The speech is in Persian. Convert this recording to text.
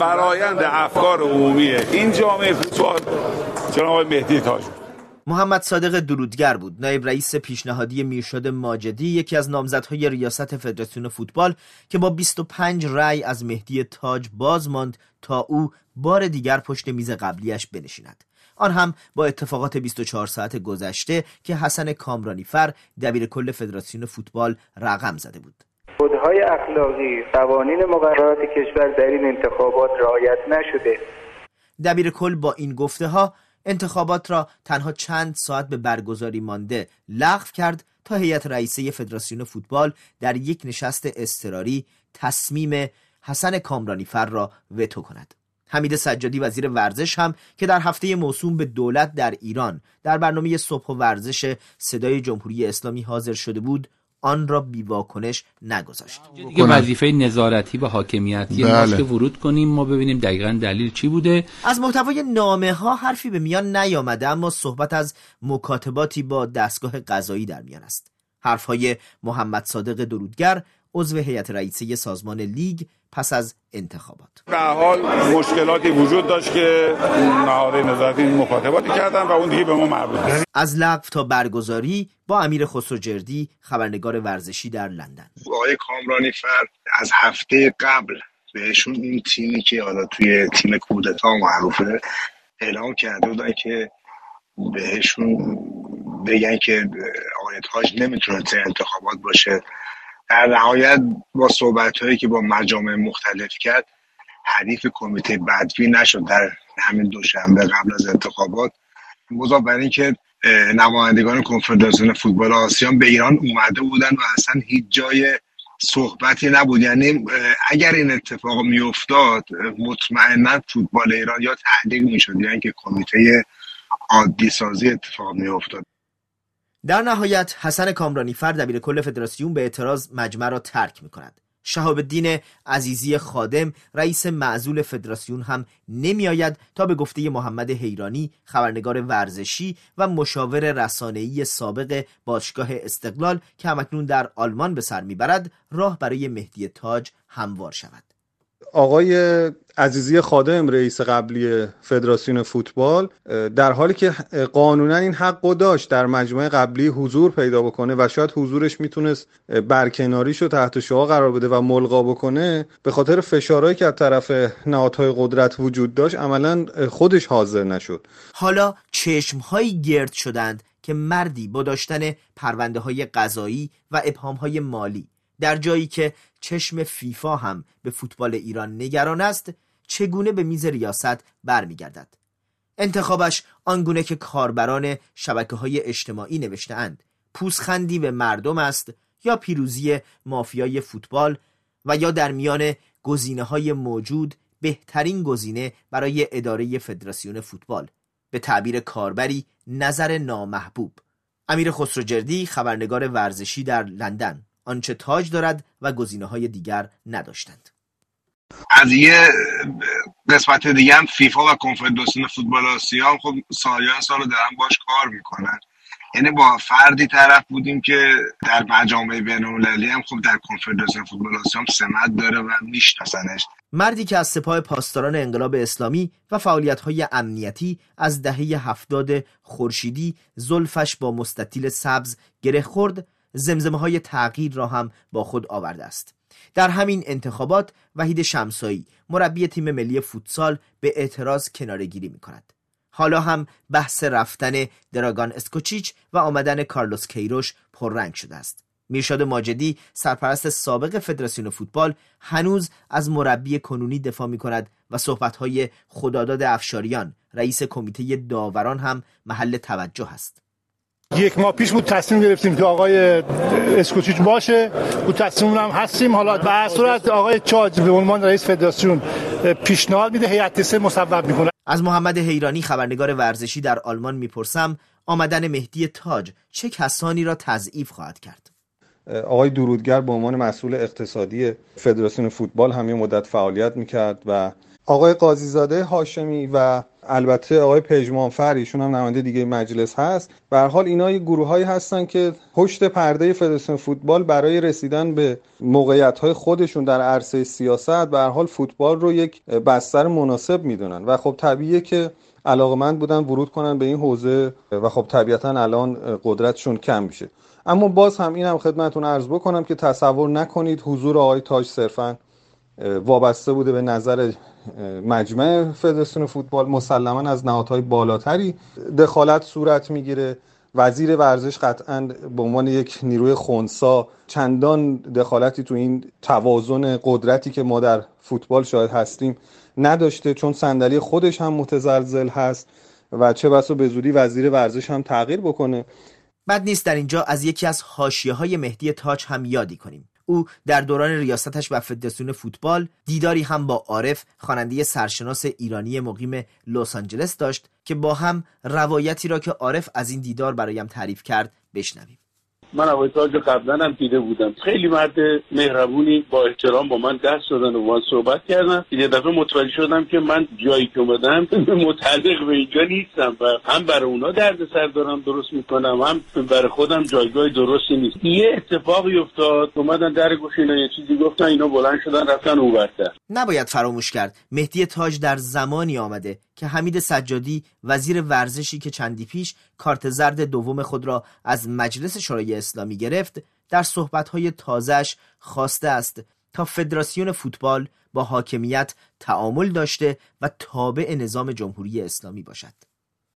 فرایند افکار عمومی این جامعه فوتبال جناب مهدی تاج. محمد صادق درودگر بود. نایب رئیس پیشنهادی میرشد ماجدی یکی از نامزدهای ریاست فدراسیون فوتبال که با 25 رأی از مهدی تاج باز ماند تا او بار دیگر پشت میز قبلیش بنشیند. آن هم با اتفاقات 24 ساعت گذشته که حسن کامرانیفر دبیر کل فدراسیون فوتبال رقم زده بود. کودهای اخلاقی قوانین مقررات کشور در این انتخابات رعایت نشده. دبیر کل با این گفته ها انتخابات را تنها چند ساعت به برگزاری مانده لغو کرد تا هیئت رئیسه فدراسیون فوتبال در یک نشست اضطراری تصمیم حسن کامرانیفر را وتو کند. حمید سجادی وزیر ورزش هم که در هفته موسوم به دولت در ایران در برنامه صبح و ورزش صدای جمهوری اسلامی حاضر شده بود آن را بیواکنش نگذاشت. دیگه وظیفه نظارتی و حاکمیتی بله. ماست که ورود کنیم. ما ببینیم دقیقا دلیل چی بوده. از محتوای نامه ها حرفی به میان نیامده اما صحبت از مکاتباتی با دستگاه قضایی در میان است. حرفهای محمد صادق درودگر عضو هیئت رئیسه سازمان لیگ پس از انتخابات. به حال مشکلاتی وجود داشت که نهاد نظارتی مکاتباتی کردن و اون دیگه به ما مربوط از لغو تا برگزاری با امیر خسروجردی خبرنگار ورزشی در لندن. آقای کامرانی فرد از هفته قبل بهشون این تیمی که حالا توی تیم کودتا معروفه اعلام کرده بودن که بهشون بگن که آقای تاج نمی‌تونه انتخابات باشه. در نهایت با صحبت هایی که با مجامع مختلف کرد حریف کمیته بدوی نشد در همین دوشنبه قبل از انتخابات. مضاف بر اینکه نمایندگان کنفدراسیون فوتبال آسیان به ایران اومده بودن و اصلا هیچ جای صحبتی نبود. یعنی اگر این اتفاق میافتاد مطمئنا فوتبال ایران یا تعلیق می‌شد یعنی که کمیته عادی سازی اتفاق میافتاد. در نهایت حسن کامرانیفر دبیر کل فدراسیون به اعتراض مجمع را ترک می کند شهاب الدین عزیزی خادم رئیس معزول فدراسیون هم نمی آید تا به گفته محمد حیرانی خبرنگار ورزشی و مشاور رسانه‌ای سابق باشگاه استقلال که همکنون در آلمان به سر می‌برد راه برای مهدی تاج هموار شود. آقای عزیزی خادم رئیس قبلی فدراسیون فوتبال در حالی که قانونا این حق رو داشت در مجموعه قبلی حضور پیدا بکنه و شاید حضورش می‌تونست برکناریش رو تحت شعا قرار بده و ملغا بکنه به خاطر فشارهایی که از طرف نهادهای قدرت وجود داشت عملا خودش حاضر نشد. حالا چشمهایی گرد شدند که مردی با داشتن پرونده های قضایی و ابهام های مالی در جایی که چشم فیفا هم به فوتبال ایران نگران است چگونه به میز ریاست برمیگردد؟ انتخابش آنگونه که کاربران شبکه های اجتماعی نوشتهاند. پوسخندی به مردم است یا پیروزی مافیای فوتبال و یا در میان گزینه های موجود بهترین گزینه برای اداره فدراسیون فوتبال. به تعبیر کاربری نظر نامحبوب. امیر خسروجردی خبرنگار ورزشی در لندن. آنچه تاج دارد و گزینه های دیگر نداشتند. از یه قسمت دیگه هم فیفا و کنفدراسیون فوتبال آسیا خب سالیان سال دارن باش کار می‌کنن. یعنی با فردی طرف بودیم که در مجامع بین هم خب در کنفدراسیون فوتبال آسیا هم سمت داره و میشناسنش. مردی که از سپاه پاسداران انقلاب اسلامی و فعالیت های امنیتی از دهه هفتاد خورشیدی زلفش با مستطیل سبز گره خورد زمزمه های تغییر را هم با خود آورده است. در همین انتخابات وحید شمسایی مربی تیم ملی فوتسال به اعتراض کنارگیری می کند حالا هم بحث رفتن دراگان اسکوچیچ و آمدن کارلوس کیروش پررنگ شده است. میرشاد ماجدی سرپرست سابق فدراسیون فوتبال هنوز از مربی کنونی دفاع می کند و صحبتهای خداداد افشاریان رئیس کمیته داوران هم محل توجه است. یک ماه پیش بود تصمیم گرفتیم که آقای اسکوچیچ باشه. بود تصمیم هم هستیم. حالا به صورت آقای چاج به عنوان رئیس فدراسیون پیشنهاد میده. هیئت سه مصوب می‌کنه. از محمد حیرانی خبرنگار ورزشی در آلمان می‌پرسم آمدن مهدی تاج چه کسانی را تضعیف خواهد کرد؟ آقای درودگر به عنوان مسئول اقتصادی فدراسیون فوتبال هم مدت فعالیت می‌کرد و آقای قاضیزاده هاشمی و البته آقای پژمانفر ایشون هم نماینده دیگه مجلس هست. به حال اینا یه گروههایی هستن که پشت پرده فدراسیون فوتبال برای رسیدن به موقعیت های خودشون در عرصه سیاست. به حال فوتبال رو یک بستر مناسب می‌دونن. و خب طبیعیه که علاقمند بودن ورود کنن به این حوزه و خب طبیعتا الان قدرتشون کم میشه. اما باز هم این هم خدمتون عرض بکنم که تصور نکنید حضور آقای تاج صرفا وابسته بوده به نظر مجمع فدراسیون فوتبال مسلما از نهادهای بالاتری. دخالت صورت می‌گیره. وزیر ورزش قطعا به عنوان یک نیروی خونسا چندان دخالتی تو این توازن قدرتی که ما در فوتبال شاید هستیم نداشته چون صندلی خودش هم متزلزل هست و چه بسا به زودی وزیر ورزش هم تغییر بکنه. بد نیست در اینجا از یکی از حاشیه های مهدی تاج هم یادی کنیم. او در دوران ریاستش و فدراسیون فوتبال دیداری هم با عارف خواننده سرشناس ایرانی مقیم لس آنجلس داشت که با هم روایتی را که عارف از این دیدار برایم تعریف کرد بشنویم. من آقای تاج قبلا هم دیده بودم. خیلی مرد مهربونی با احترام با من دست دادن و با صحبت کردن. یه دفعه متوجه شدم که من جایی که اومدم متعلق به اینجا نیستم و هم برای اونا درد سر دارم درست می‌کنم هم برای خودم جایگاه درستی نیست. یه اتفاقی افتاد اومدن در گوش اینا یه چیزی گفتن اینا بلند شدن رفتن اونورتر نباید فراموش کرد. مهدی تاج در زمانی آمده. که حمید سجادی وزیر ورزشی که چندی پیش کارت زرد دوم خود را از مجلس شورای اسلامی گرفت در صحبتهای تازش خواسته است تا فدراسیون فوتبال با حاکمیت تعامل داشته و تابع نظام جمهوری اسلامی باشد.